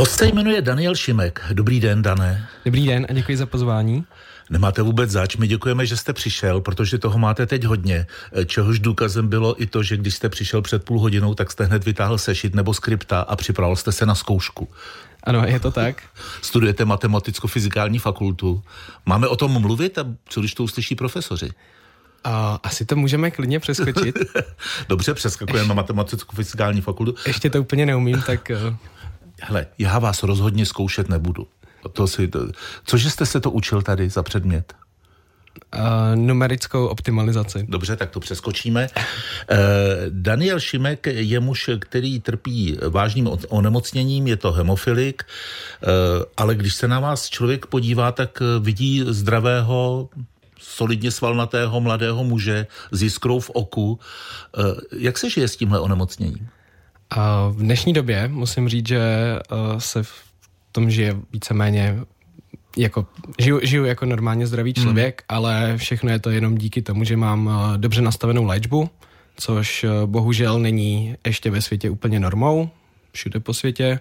Host se jmenuje Daniel Šimek. Dobrý den, Dané. Dobrý den a děkuji za pozvání. Nemáte vůbec zač, my děkujeme, že jste přišel, protože toho máte teď hodně. Čehož důkazem bylo i to, že když jste přišel před půl hodinou, tak jste hned vytáhl sešit nebo skripta a připravil jste se na zkoušku. Ano, je to tak. Studujete matematicko-fyzikální fakultu. Máme o tom mluvit a co když to uslyší profesoři? A asi to můžeme klidně přeskočit. Dobře, přeskakujeme na matematicko-fyzikální fakultu. Ještě to úplně neumím, tak... Hele, já vás rozhodně zkoušet nebudu. To si, to, cože jste se to učil tady za předmět? Uh, numerickou optimalizaci. Dobře, tak to přeskočíme. Uh, Daniel Šimek je muž, který trpí vážným onemocněním, je to hemofilik, uh, ale když se na vás člověk podívá, tak vidí zdravého, solidně svalnatého mladého muže s jiskrou v oku. Jak se žije s tímhle onemocněním? A v dnešní době musím říct, že uh, se v tom žije víceméně jako, žiju, žiju jako normálně zdravý člověk, hmm. ale všechno je to jenom díky tomu, že mám uh, dobře nastavenou léčbu, což uh, bohužel není ještě ve světě úplně normou, všude po světě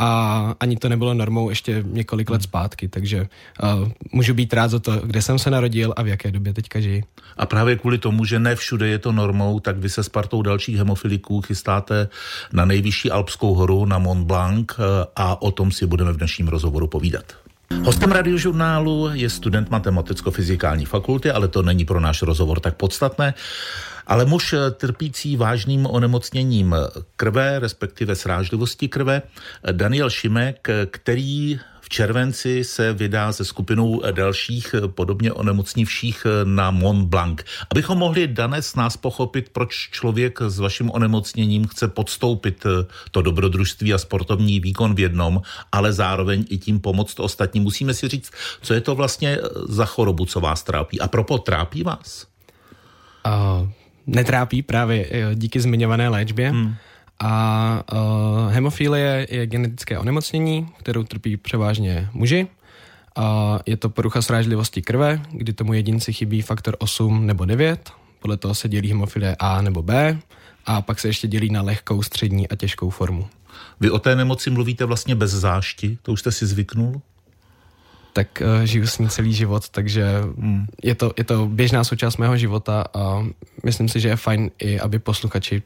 a ani to nebylo normou ještě několik let zpátky, takže uh, můžu být rád za to, kde jsem se narodil a v jaké době teďka žiji. A právě kvůli tomu, že ne všude je to normou, tak vy se s partou dalších hemofiliků chystáte na nejvyšší alpskou horu, na Mont Blanc a o tom si budeme v dnešním rozhovoru povídat. Hostem radiožurnálu je student matematicko-fyzikální fakulty, ale to není pro náš rozhovor tak podstatné. Ale muž trpící vážným onemocněním krve, respektive srážlivosti krve, Daniel Šimek, který v červenci se vydá se skupinou dalších podobně onemocnivších na Mont Blanc. Abychom mohli dnes nás pochopit, proč člověk s vaším onemocněním chce podstoupit to dobrodružství a sportovní výkon v jednom, ale zároveň i tím pomoct ostatním, musíme si říct, co je to vlastně za chorobu, co vás trápí. A propo, trápí vás? Uh, netrápí právě eh, díky zmiňované léčbě. Hmm. A uh, hemofilie je genetické onemocnění, kterou trpí převážně muži. A je to porucha srážlivosti krve, kdy tomu jedinci chybí faktor 8 nebo 9. Podle toho se dělí hemofilie A nebo B. A pak se ještě dělí na lehkou, střední a těžkou formu. Vy o té nemoci mluvíte vlastně bez zášti, to už jste si zvyknul? Tak uh, žiju s ní celý život, takže hmm. je, to, je to běžná součást mého života a myslím si, že je fajn i, aby posluchači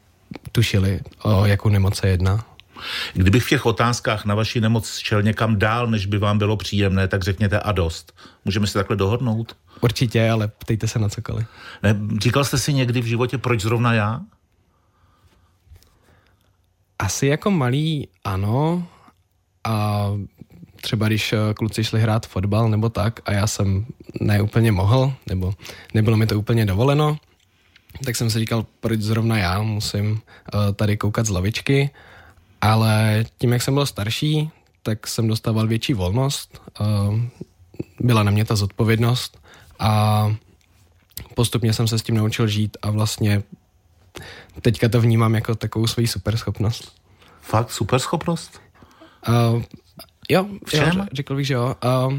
tušili, o jakou nemoc se jedná. Kdybych v těch otázkách na vaši nemoc šel někam dál, než by vám bylo příjemné, tak řekněte a dost. Můžeme se takhle dohodnout? Určitě, ale ptejte se na cokoliv. Ne, říkal jste si někdy v životě, proč zrovna já? Asi jako malý ano. A třeba když eh, kluci šli hrát fotbal nebo tak a já jsem neúplně mohl, nebo nebylo mi to úplně dovoleno, tak jsem si říkal, proč zrovna já musím uh, tady koukat z lavičky, ale tím, jak jsem byl starší, tak jsem dostával větší volnost, uh, byla na mě ta zodpovědnost a postupně jsem se s tím naučil žít a vlastně teďka to vnímám jako takovou svoji superschopnost. Fakt superschopnost? Uh, Jo, jo řekl bych, že jo. Uh,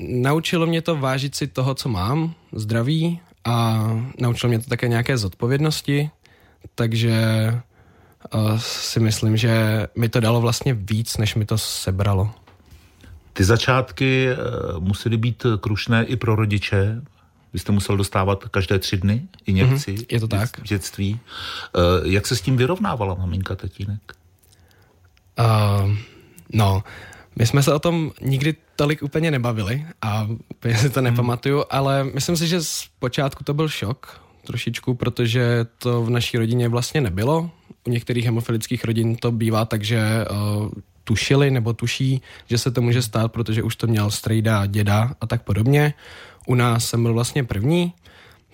naučilo mě to vážit si toho, co mám, zdraví a naučilo mě to také nějaké zodpovědnosti, takže uh, si myslím, že mi to dalo vlastně víc, než mi to sebralo. Ty začátky uh, musely být krušné i pro rodiče. Vy jste musel dostávat každé tři dny injekci mm-hmm, je to tak. v dětství. Uh, jak se s tím vyrovnávala maminka, tatínek? Uh, No, my jsme se o tom nikdy tolik úplně nebavili a úplně si to hmm. nepamatuju, ale myslím si, že z počátku to byl šok trošičku, protože to v naší rodině vlastně nebylo. U některých hemofilických rodin to bývá tak, že uh, tušili nebo tuší, že se to může stát, protože už to měl strejda, děda a tak podobně. U nás jsem byl vlastně první,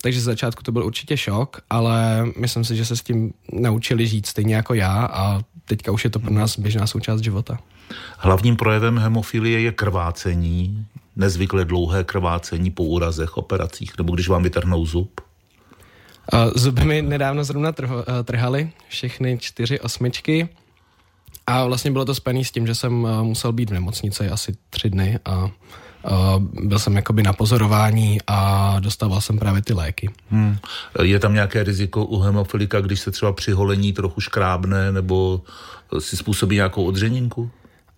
takže z začátku to byl určitě šok, ale myslím si, že se s tím naučili žít stejně jako já a teďka už je to pro nás běžná součást života. Hlavním projevem hemofilie je krvácení, nezvykle dlouhé krvácení po úrazech, operacích, nebo když vám vytrhnou zub. Zuby mi nedávno zrovna trho, eh, trhali, všechny čtyři osmičky. A vlastně bylo to spojené s tím, že jsem eh, musel být v nemocnici asi tři dny a Uh, byl jsem jakoby na pozorování a dostával jsem právě ty léky. Hmm. Je tam nějaké riziko u hemofilika, když se třeba při holení trochu škrábne nebo si způsobí nějakou odřeninku?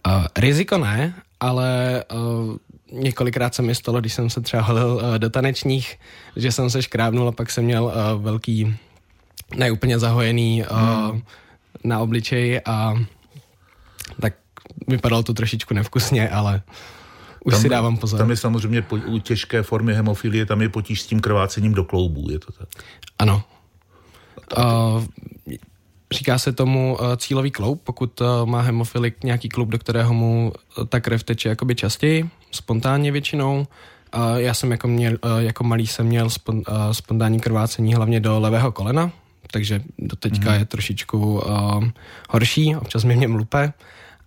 Uh, riziko ne, ale uh, několikrát se mi stalo, když jsem se třeba halil uh, do tanečních, že jsem se škrábnul a pak jsem měl uh, velký, neúplně zahojený uh, hmm. na obličeji a tak vypadalo to trošičku nevkusně, ale už tam, si dávám pozor. Tam je samozřejmě po, u těžké formy hemofilie, tam je potíž s tím krvácením do kloubů, je to tak? Ano. Uh, říká se tomu uh, cílový kloub, pokud uh, má hemofilik nějaký kloub, do kterého mu uh, ta krev teče jakoby častěji, spontánně většinou. Já jsem jako, měl, jako malý jsem měl spon, spontánní krvácení hlavně do levého kolena, takže do teďka mm. je trošičku uh, horší, občas mě mě mlupe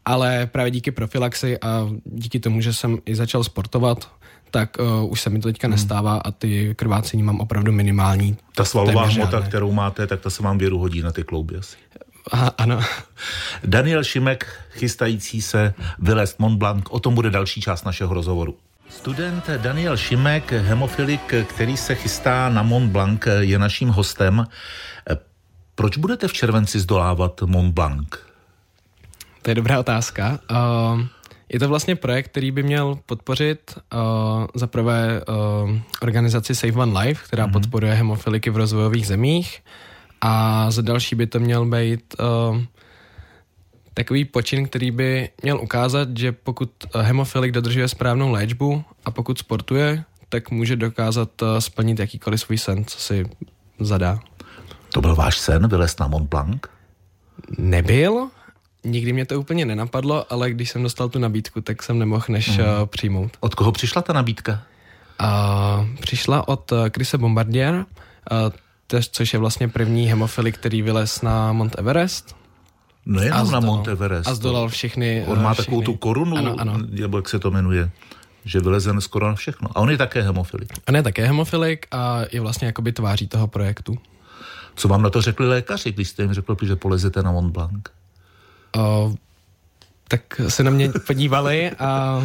ale právě díky profilaxi a díky tomu, že jsem i začal sportovat, tak uh, už se mi to teďka hmm. nestává a ty krvácení mám opravdu minimální. Ta svalová hmota, kterou máte, tak ta se vám věru hodí na ty klouby asi. Aha, ano. Daniel Šimek, chystající se vylézt Mont Blanc, o tom bude další část našeho rozhovoru. Student Daniel Šimek, hemofilik, který se chystá na Mont Blanc, je naším hostem. Proč budete v červenci zdolávat Mont Blanc? To je dobrá otázka. Uh, je to vlastně projekt, který by měl podpořit uh, za prvé uh, organizaci Save One Life, která mm-hmm. podporuje hemofiliky v rozvojových zemích a za další by to měl být uh, takový počin, který by měl ukázat, že pokud hemofilik dodržuje správnou léčbu a pokud sportuje, tak může dokázat uh, splnit jakýkoliv svůj sen, co si zadá. To byl váš sen, vylézt na Mont Blanc? Nebyl, Nikdy mě to úplně nenapadlo, ale když jsem dostal tu nabídku, tak jsem nemohl než mm. uh, přijmout. Od koho přišla ta nabídka? Uh, přišla od uh, Chrise Bombardier, uh, tež, což je vlastně první hemofilik, který vylez na Mont Everest. No jenom na Mont Everest. A zdolal všechny. On má všechny. takovou tu korunu, ano, ano. nebo jak se to jmenuje že vyleze skoro na všechno. A on je také hemofilik. On je také hemofilik a je vlastně jakoby tváří toho projektu. Co vám na to řekli lékaři, když jste jim řekl, že polezete na Mont Blanc? Uh, tak se na mě podívali a,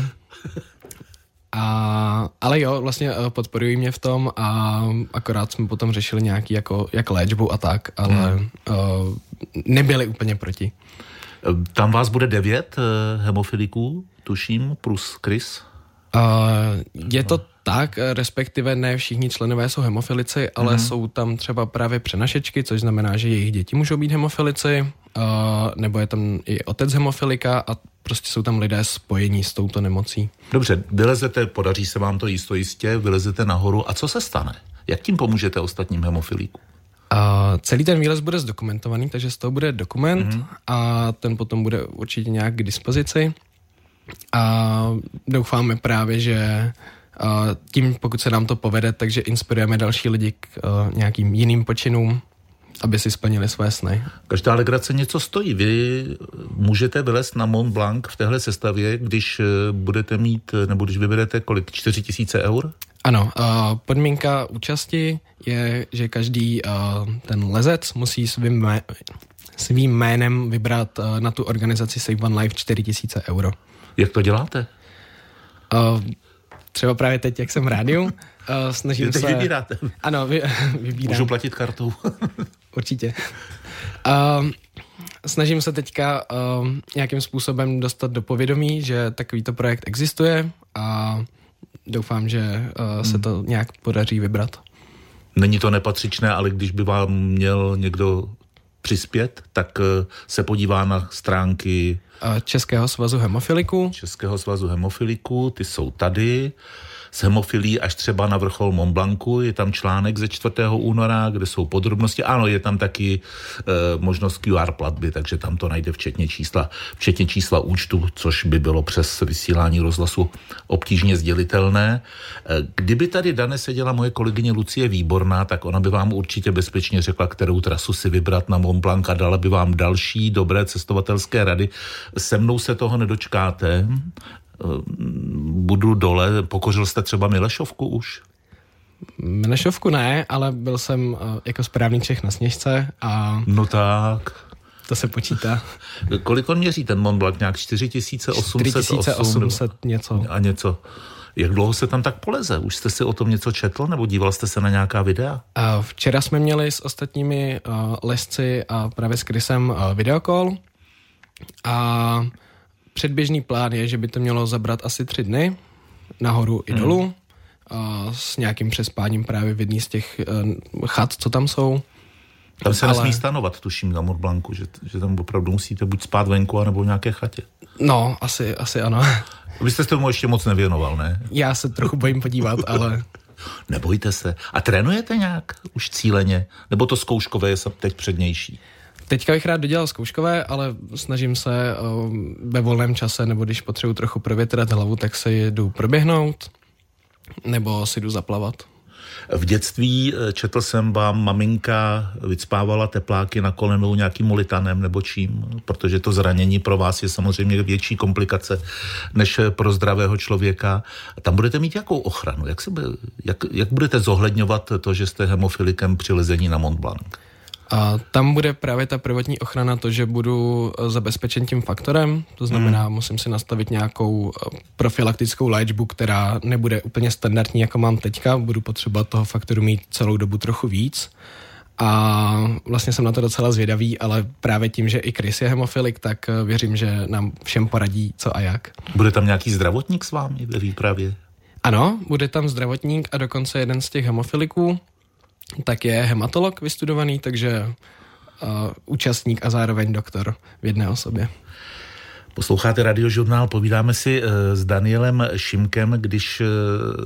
a ale jo, vlastně eh, podporují mě v tom a akorát jsme potom řešili nějaký jako, jak léčbu a tak, ale hmm. uh, nebyli úplně proti. Tam vás bude devět hemofiliků, tuším, plus Chris? Uh, je to tak, respektive ne všichni členové jsou hemofilici, ale mm. jsou tam třeba právě přenašečky, což znamená, že jejich děti můžou být hemofilici, uh, nebo je tam i otec hemofilika a prostě jsou tam lidé spojení s touto nemocí. Dobře, vylezete, podaří se vám to jisto jistě, vylezete nahoru a co se stane? Jak tím pomůžete ostatním hemofilíkům? Uh, celý ten výlez bude zdokumentovaný, takže z toho bude dokument mm-hmm. a ten potom bude určitě nějak k dispozici. A doufáme právě, že tím, pokud se nám to povede, takže inspirujeme další lidi k nějakým jiným počinům, aby si splnili své sny. Každá legrace něco stojí. Vy můžete vylézt na Mont Blanc v téhle sestavě, když e, budete mít, nebo když vyberete kolik, 4 tisíce eur? Ano, podmínka účasti je, že každý ten lezec musí svým, mé, svým jménem vybrat na tu organizaci Save One Life 4 tisíce euro. Jak to děláte? Uh, třeba právě teď, jak jsem v rádiu, uh, snažím teď se... vybíráte. Ano, vy, vybírám. Můžu platit kartou. Určitě. Uh, snažím se teďka uh, nějakým způsobem dostat do povědomí, že takovýto projekt existuje a doufám, že uh, se hmm. to nějak podaří vybrat. Není to nepatřičné, ale když by vám měl někdo přispět, tak se podívá na stránky Českého svazu hemofiliků. Českého svazu hemofiliků, ty jsou tady s hemofilí až třeba na vrchol Mont Blancu. Je tam článek ze 4. února, kde jsou podrobnosti. Ano, je tam taky e, možnost QR platby, takže tam to najde včetně čísla, včetně čísla účtu, což by bylo přes vysílání rozhlasu obtížně sdělitelné. E, kdyby tady Dane seděla moje kolegyně Lucie Výborná, tak ona by vám určitě bezpečně řekla, kterou trasu si vybrat na Mont Blanc a dala by vám další dobré cestovatelské rady. Se mnou se toho nedočkáte. Eh, budu dole. Pokořil jste třeba Milešovku už? Milešovku ne, ale byl jsem eh, jako správný Čech na Sněžce a... No tak. To se počítá. Kolik on měří ten Mont Blanc? Nějak 4800? 4800 něco. A něco. Jak dlouho se tam tak poleze? Už jste si o tom něco četl nebo díval jste se na nějaká videa? Včera jsme měli s ostatními lesci a právě s Krysem videokol a předběžný plán je, že by to mělo zabrat asi tři dny, nahoru i dolů, hmm. a s nějakým přespáním právě v jedné z těch uh, chat, co tam jsou. Tam se ale... nesmí stanovat, tuším, na Mont Blancu, že, že tam opravdu musíte buď spát venku, anebo v nějaké chatě. No, asi, asi ano. Vy jste se tomu ještě moc nevěnoval, ne? Já se trochu bojím podívat, ale... Nebojte se. A trénujete nějak už cíleně? Nebo to zkouškové je teď přednější? Teďka bych rád dodělal zkouškové, ale snažím se ve volném čase, nebo když potřebuji trochu provětrat hlavu, tak se jdu proběhnout, nebo si jdu zaplavat. V dětství eh, četl jsem vám, maminka vycpávala tepláky na kolenou nějakým molitanem nebo čím, protože to zranění pro vás je samozřejmě větší komplikace než pro zdravého člověka. Tam budete mít jakou ochranu? Jak, se, jak, jak budete zohledňovat to, že jste hemofilikem při lezení na Mont Blanc? A tam bude právě ta prvotní ochrana to, že budu eh, zabezpečen tím faktorem, to znamená, hmm. musím si nastavit nějakou eh, profilaktickou léčbu, která nebude úplně standardní, jako mám teďka, budu potřebovat toho faktoru mít celou dobu trochu víc. A vlastně jsem na to docela zvědavý, ale právě tím, že i Chris je hemofilik, tak eh, věřím, že nám všem poradí co a jak. Bude tam nějaký zdravotník s vámi ve výpravě? Ano, bude tam zdravotník a dokonce jeden z těch hemofiliků, tak je hematolog vystudovaný, takže uh, účastník a zároveň doktor v jedné osobě. Posloucháte radiožurnál, povídáme si uh, s Danielem Šimkem, když uh,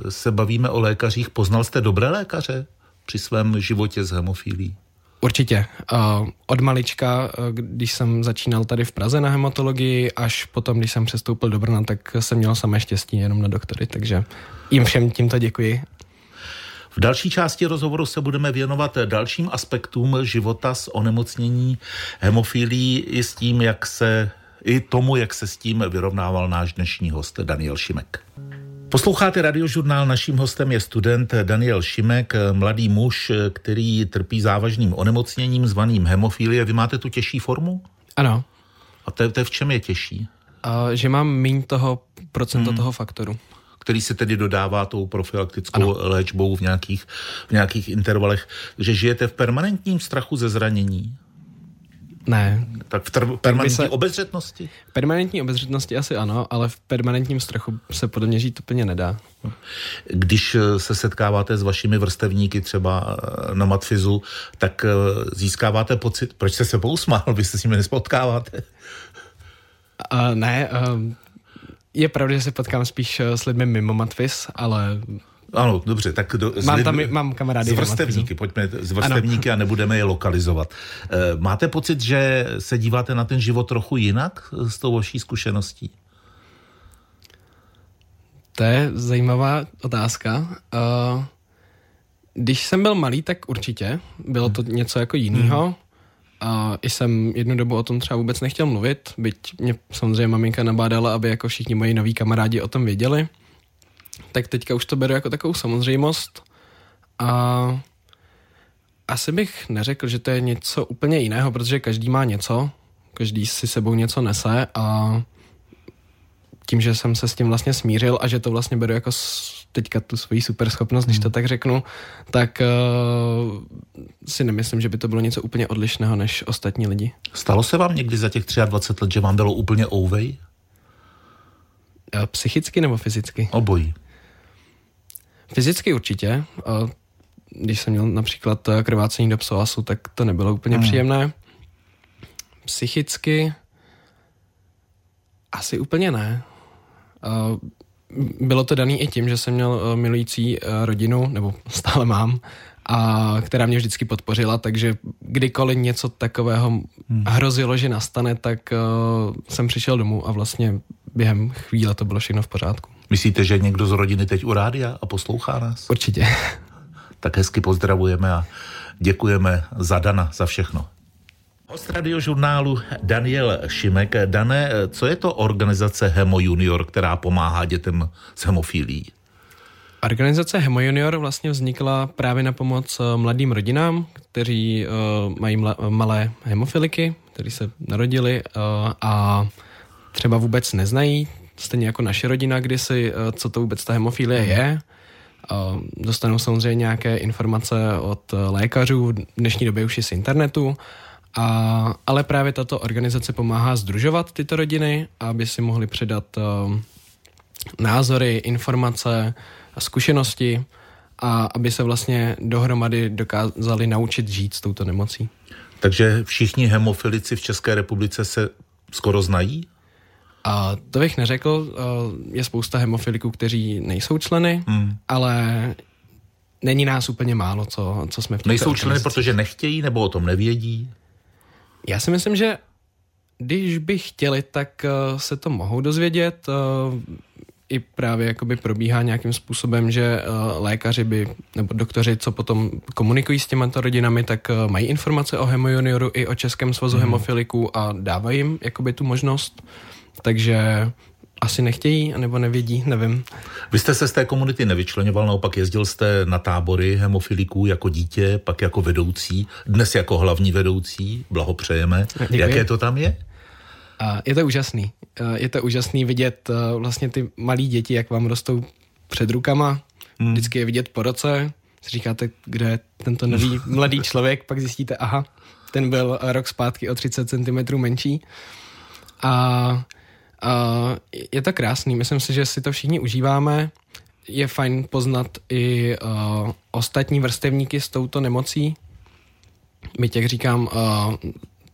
se bavíme o lékařích. Poznal jste dobré lékaře při svém životě s hemofílí? Určitě. Uh, od malička, když jsem začínal tady v Praze na hematologii, až potom, když jsem přestoupil do Brna, tak jsem měl samé štěstí jenom na doktory, takže jim všem tímto děkuji v další části rozhovoru se budeme věnovat dalším aspektům života s onemocnění hemofilí i s tím, jak se i tomu, jak se s tím vyrovnával náš dnešní host Daniel Šimek. Posloucháte radiožurnál, naším hostem je student Daniel Šimek, mladý muž, který trpí závažným onemocněním zvaným hemofilie. Vy máte tu těžší formu? Ano. A to, to v čem je těžší? Uh, že mám méně toho procenta hmm. toho faktoru který se tedy dodává tou profilaktickou ano. léčbou v nějakých, v nějakých intervalech, že žijete v permanentním strachu ze zranění? Ne. Tak v permanentní se, obezřetnosti? Permanentní obezřetnosti asi ano, ale v permanentním strachu se podle mě žít úplně nedá. Když eh, se setkáváte s vašimi vrstevníky třeba eh, na Matfizu, tak eh, získáváte pocit, proč jste se pousmál, vy se s nimi nespotkáváte? Uh, ne, uh, je pravda, že se potkám spíš eh, s lidmi mimo Matvis, ale ano, dobře, tak do, mám, lid, tam, mám kamarády. Z vrstevníky, pojďme z vrstevníky ano. a nebudeme je lokalizovat. Eh, máte pocit, že se díváte na ten život trochu jinak s tou vaší zkušeností? To je zajímavá otázka. Když jsem byl malý, tak určitě. Bylo to něco jako jiného. A i jsem jednu dobu o tom třeba vůbec nechtěl mluvit, byť mě samozřejmě maminka nabádala, aby jako všichni moji noví kamarádi o tom věděli. Tak teďka už to beru jako takovou samozřejmost. A asi bych neřekl, že to je něco úplně jiného, protože každý má něco, každý si sebou něco nese a tím, že jsem se s tím vlastně smířil a že to vlastně beru jako teďka tu svoji superschopnost, když to hmm. tak řeknu, tak uh, si nemyslím, že by to bylo něco úplně odlišného než ostatní lidi. Stalo se vám někdy za těch 23 let, že vám bylo úplně ouvej? Uh, psychicky nebo fyzicky? Obojí. Fyzicky určitě. Když jsem měl například krvácení do psoasu, tak to nebylo úplně hmm. příjemné. Psychicky asi úplně ne. Bylo to daný i tím, že jsem měl uh, milující uh, rodinu, nebo stále mám, a která mě vždycky podpořila, takže kdykoliv něco takového hmm. hrozilo, že nastane, tak uh, jsem přišel domů a vlastně během chvíle to bylo všechno v pořádku. Myslíte, že někdo z rodiny teď u rádia a poslouchá nás? Určitě. Tak hezky pozdravujeme a děkujeme za Dana, za všechno. Host radiožurnálu Daniel Šimek. Dané, co je to organizace Hemo Junior, která pomáhá dětem s hemofílí? Organizace Hemo Junior vlastně vznikla právě na pomoc eh, mladým rodinám, kteří uh, mají mla, malé hemofiliky, kteří se narodili uh, a třeba vůbec neznají, stejně jako naše rodina kdysi, uh, co to vůbec ta hemofilie je. Uh, dostanou samozřejmě nějaké informace od lékařů, v dnešní době už i z internetu A, ale právě tato organizace pomáhá združovat tyto rodiny, aby si mohli předat uh, názory, informace a zkušenosti a aby se vlastně dohromady dokázali naučit žít s touto nemocí. Takže všichni hemofilici v České republice se skoro znají? A to bych neřekl, je spousta hemofiliků, kteří nejsou členy, hmm. ale není nás úplně málo, co, co jsme v Nejsou členy, protože nechtějí nebo o tom nevědí? Já si myslím, že když by chtěli, tak se to mohou dozvědět i právě jakoby probíhá nějakým způsobem, že uh, lékaři by, nebo doktoři, co potom komunikují s těmito rodinami, tak mají informace o hemojunioru i o Českém svazu mm. hemofiliků a dávají jim jakoby tu možnost. Takže asi nechtějí, nebo nevědí, nevím. Vy jste se z té komunity nevyčlenoval, naopak jezdil jste na tábory hemofiliků jako dítě, pak jako vedoucí, dnes jako hlavní vedoucí, blahopřejeme. Děkuji. Jaké to tam je? A je to úžasný. Je to úžasný vidět vlastně ty malí děti, jak vám rostou před rukama. Hmm. Vždycky je vidět po roce. Si říkáte, kde je tento nový mladý člověk, pak zjistíte, aha, ten byl rok zpátky o 30 cm menší. A je to krásný. Myslím si, že si to všichni užíváme. Je fajn poznat i uh, ostatní vrstevníky s touto nemocí. My těch říkám, uh,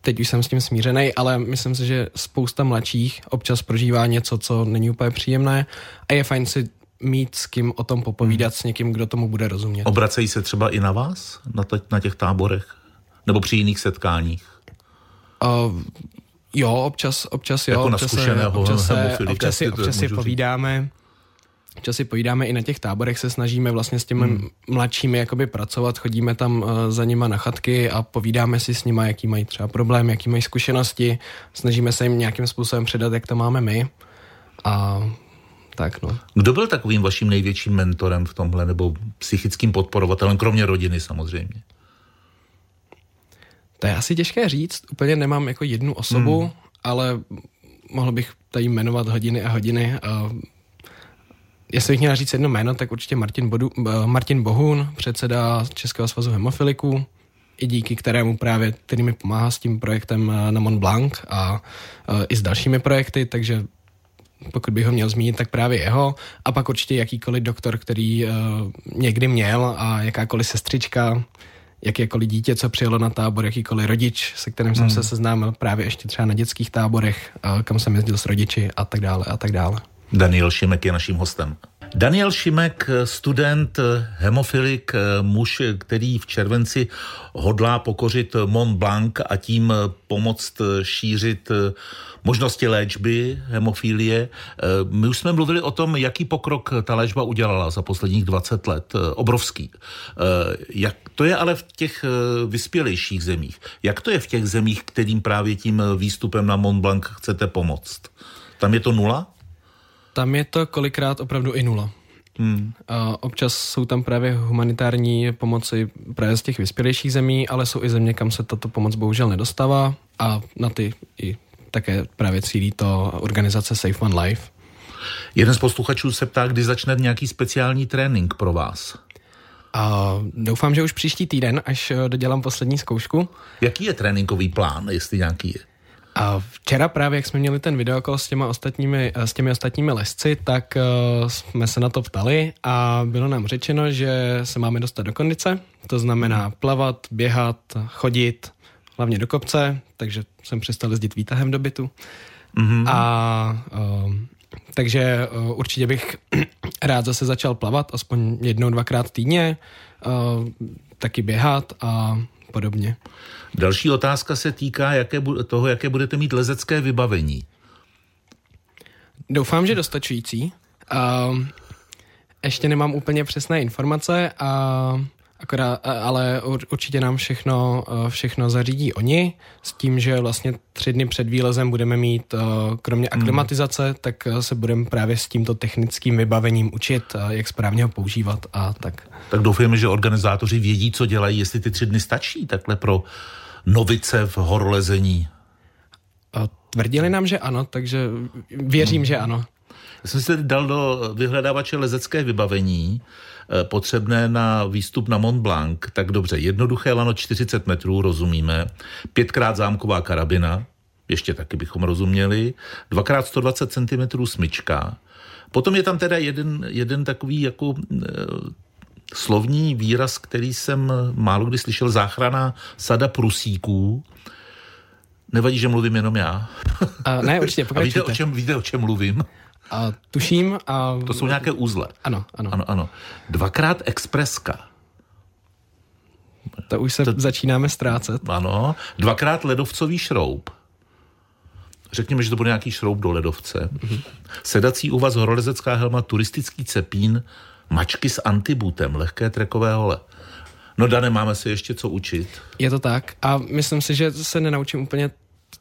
teď už jsem s tím smířený, ale myslím si, že spousta mladších občas prožívá něco, co není úplně příjemné a je fajn si mít s kým o tom popovídat, s někým, kdo tomu bude rozumět. Obracejí se třeba i na vás, na, t- na těch táborech? Nebo při jiných setkáních? Uh, jo, občas, občas jo. Jako občas zkušeného občas se, občas si, občas si povídáme. Říct čas si pojídáme i na těch táborech, se snažíme vlastně s těmi hmm. mladšími jakoby pracovat, chodíme tam uh, za nima na chatky a povídáme si s nima, jaký mají třeba problém, jaký mají zkušenosti, snažíme se jim nějakým způsobem předat, jak to máme my a tak no. Kdo byl takovým vaším největším mentorem v tomhle, nebo psychickým podporovatelem, kromě rodiny samozřejmě? To je asi těžké říct, úplně nemám jako jednu osobu, hmm. ale mohl bych tady jmenovat hodiny a hodiny. A jestli bych měl říct jedno jméno, tak určitě Martin, Bodu, eh, Martin Bohun, předseda Českého svazu hemofiliků, i díky kterému právě, který mi pomáhá s tím projektem eh, na Mont Blanc a, a eh, i s dalšími projekty, takže pokud bych ho měl zmínit, tak právě jeho. A pak určitě jakýkoliv doktor, který uh, někdy měl a jakákoliv sestřička, jakékoliv dítě, co přijelo na tábor, jakýkoliv rodič, se kterým hmm. jsem se seznámil právě ještě třeba na dětských táborech, kam jsem jezdil s rodiči a tak dále a tak dále. Daniel Šimek je naším hostem. Daniel Šimek, student, hemofilik, muž, který v červenci hodlá pokořit Mont Blanc a tím pomoct šířit možnosti léčby hemofilie. My už jsme mluvili o tom, jaký pokrok ta léčba udělala za posledních 20 let. Obrovský. Jak to je ale v těch vyspělejších zemích? Jak to je v těch zemích, kterým právě tím výstupem na Mont Blanc chcete pomoct? Tam je to nula? Tam je to kolikrát opravdu i nula. Hmm. A občas jsou tam právě humanitární pomoci právě z těch vyspělejších zemí, ale jsou i země, kam se tato pomoc bohužel nedostává a na ty i také právě cílí to organizace Safe One Life. Jeden z posluchačů se ptá, kdy začne nějaký speciální trénink pro vás. A doufám, že už příští týden, až dodělám poslední zkoušku. Jaký je tréninkový plán, jestli nějaký je? A včera právě, jak jsme měli ten videokol s, těma ostatními, eh, s těmi ostatními lesci, tak uh, jsme se na to ptali a bylo nám řečeno, že se máme dostat do kondice, to znamená plavat, běhat, chodit, hlavně do kopce, takže jsem přestal jezdit výtahem do bytu. Mm-hmm. A uh, takže uh, určitě bych rád zase začal plavat, aspoň jednou, dvakrát týdně, uh, taky běhat a podobně. Další otázka se týká jaké, toho, jaké budete mít lezecké vybavení. Doufám, že dostačující. Uh, ještě nemám úplně přesné informace, a akorát, ale určitě nám všechno, všechno zařídí oni, s tím, že vlastně tři dny před výlezem budeme mít, kromě hmm. aklimatizace, tak se budeme právě s tímto technickým vybavením učit, jak správně ho používat a tak. Tak doufujeme, že organizátoři vědí, co dělají, jestli ty tři dny stačí takhle pro novice v horolezení? Tvrdili nám, že ano, takže věřím, hmm. že ano. Já jsem si dal do vyhledávače lezecké vybavení eh, potřebné na výstup na Mont Blanc. Tak dobře, jednoduché lano 40 metrů, rozumíme. Pětkrát zámková karabina, ještě taky bychom rozuměli. Dvakrát 120 cm smyčka. Potom je tam teda jeden, jeden takový jako e, slovní výraz, který jsem málo kdy slyšel, záchrana sada prusíků. Nevadí, že mluvím jenom já. A ne, určitě, pokračujte. A víte, o čem, víte, o čem mluvím? A tuším. A... To jsou nějaké úzle. Ano, ano. Ano, ano. Dvakrát expreska. To už se to... začínáme ztrácet. Ano. Dvakrát ledovcový šroub. Řekněme, že to bude nějaký šroub do ledovce. Mm-hmm. Sedací uvaz, horolezecká helma, turistický cepín, mačky s antibutem, lehké trekové hole. No Dane, máme se ještě co učit. Je to tak a myslím si, že se nenaučím úplně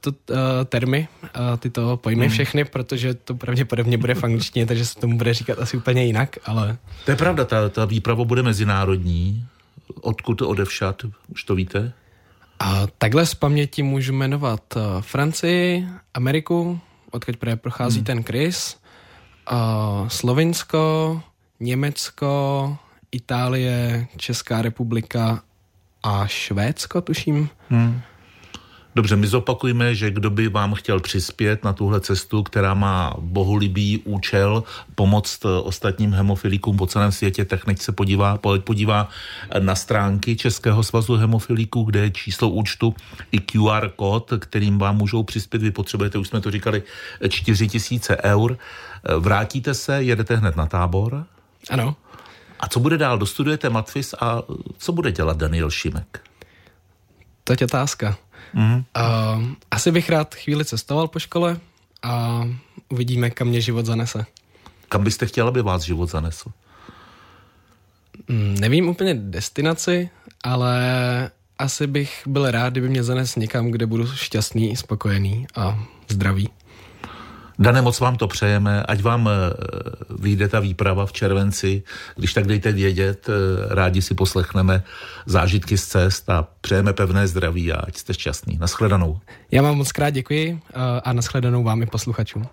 tyto uh, termy, uh, tyto pojmy hmm. všechny, protože to pravděpodobně bude v angličtině, takže se tomu bude říkat asi úplně jinak, ale... To je pravda, ta, ta výprava bude mezinárodní. Odkud odevšat, už to víte? A takhle z paměti můžu jmenovat uh, Francii, Ameriku, odkud právě prochází hmm. ten Chris, uh, Slovinsko, Německo, Itálie, Česká republika a Švédsko, tuším. Hmm. Dobře, my zopakujeme, že kdo by vám chtěl přispět na tuhle cestu, která má bohulibý účel pomoct ostatním hemofilikům po celém světě, tak nech se podívá, podívá na stránky Českého svazu hemofiliků, kde je číslo účtu i QR kód, kterým vám můžou přispět. Vy potřebujete, už jsme to říkali, 4 tisíce eur. Vrátíte se, jedete hned na tábor? Ano. A co bude dál? Dostudujete Matfis a co bude dělat Daniel Šimek? To je otázka. Mm-hmm. Uh, asi bych rád chvíli cestoval po škole a uvidíme, kam mě život zanese. Kam byste chtěla, aby vás život zanesl? Mm, nevím úplně destinaci, ale asi bych byl rád, kdyby mě zanes někam, kde budu šťastný, spokojený a zdravý. Dane, moc vám to přejeme, ať vám eh, vyjde ta výprava v červenci. Když tak dejte vědět, eh, rádi si poslechneme zážitky z cest a přejeme pevné zdraví a ať jste šťastný. Naschledanou. Já vám moc krát děkuji eh, a naschledanou vám i posluchačům.